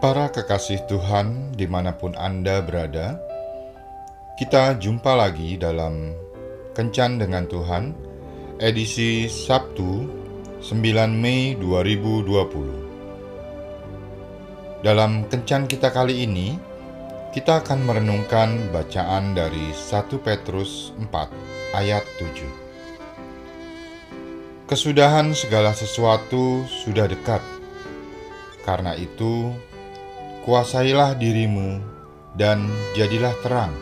Para kekasih Tuhan, di mana pun Anda berada, kita jumpa lagi dalam Kencan dengan Tuhan, edisi Sabtu 9 Mei 2020. Dalam Kencan kita kali ini, kita akan merenungkan bacaan dari 1 Petrus 4 ayat 7. Kesudahan segala sesuatu sudah dekat. Karena itu, kuasailah dirimu dan jadilah terang,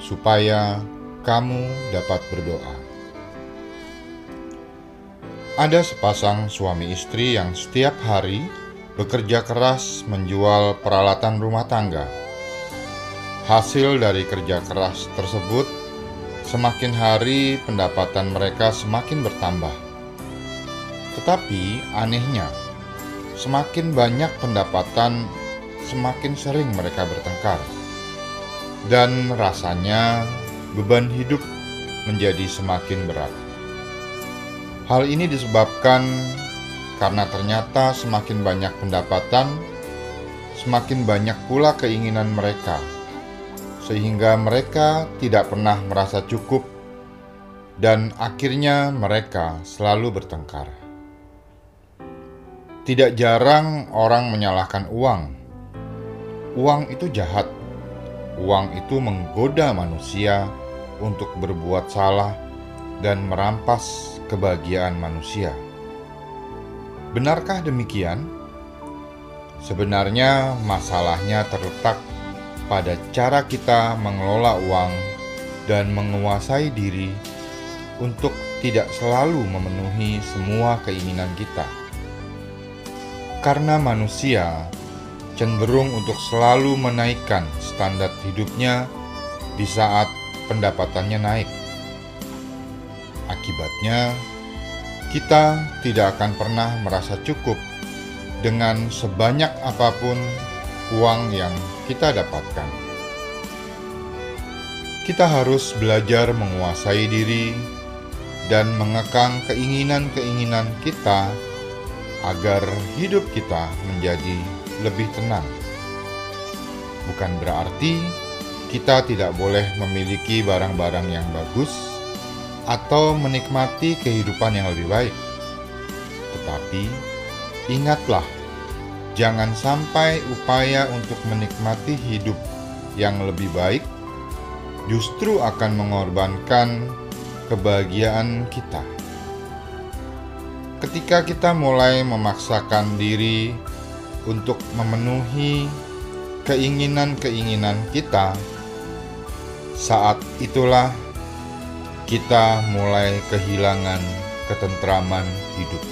supaya kamu dapat berdoa. Ada sepasang suami istri yang setiap hari bekerja keras menjual peralatan rumah tangga. Hasil dari kerja keras tersebut, semakin hari pendapatan mereka semakin bertambah. Tetapi anehnya, semakin banyak pendapatan semakin sering mereka bertengkar. Dan rasanya beban hidup menjadi semakin berat. Hal ini disebabkan karena ternyata semakin banyak pendapatan, semakin banyak pula keinginan mereka, sehingga mereka tidak pernah merasa cukup, dan akhirnya mereka selalu bertengkar. Tidak jarang orang menyalahkan uang Uang itu jahat. Uang itu menggoda manusia untuk berbuat salah dan merampas kebahagiaan manusia. Benarkah demikian? Sebenarnya, masalahnya terletak pada cara kita mengelola uang dan menguasai diri untuk tidak selalu memenuhi semua keinginan kita. Karena manusia cenderung untuk selalu menaikkan standar hidupnya di saat pendapatannya naik. Akibatnya, kita tidak akan pernah merasa cukup dengan sebanyak apa pun uang yang kita dapatkan. Kita harus belajar menguasai diri dan mengekang keinginan-keinginan kita agar hidup kita menjadi lebih tenang. Bukan berarti kita tidak boleh memiliki barang-barang yang bagus atau menikmati kehidupan yang lebih baik. Tetapi ingatlah, jangan sampai upaya untuk menikmati hidup yang lebih baik justru akan mengorbankan kebahagiaan kita. Ketika kita mulai memaksakan diri untuk memenuhi keinginan-keinginan kita, saat itulah kita mulai kehilangan ketentraman hidup.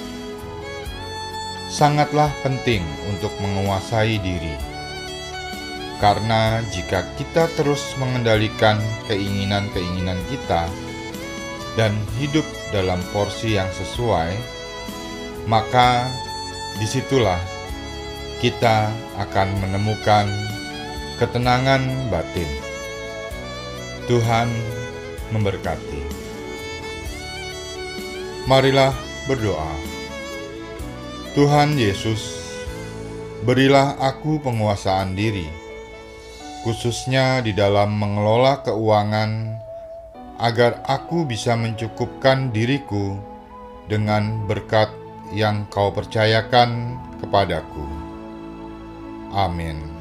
Sangatlah penting untuk menguasai diri, karena jika kita terus mengendalikan keinginan-keinginan kita dan hidup dalam porsi yang sesuai, maka di situlah kita akan menemukan ketenangan batin. Tuhan memberkati. Marilah berdoa. Tuhan Yesus, berilah aku penguasaan diri, khususnya di dalam mengelola keuangan, agar aku bisa mencukupkan diriku dengan berkat yang Kau percayakan kepadaku. Amen.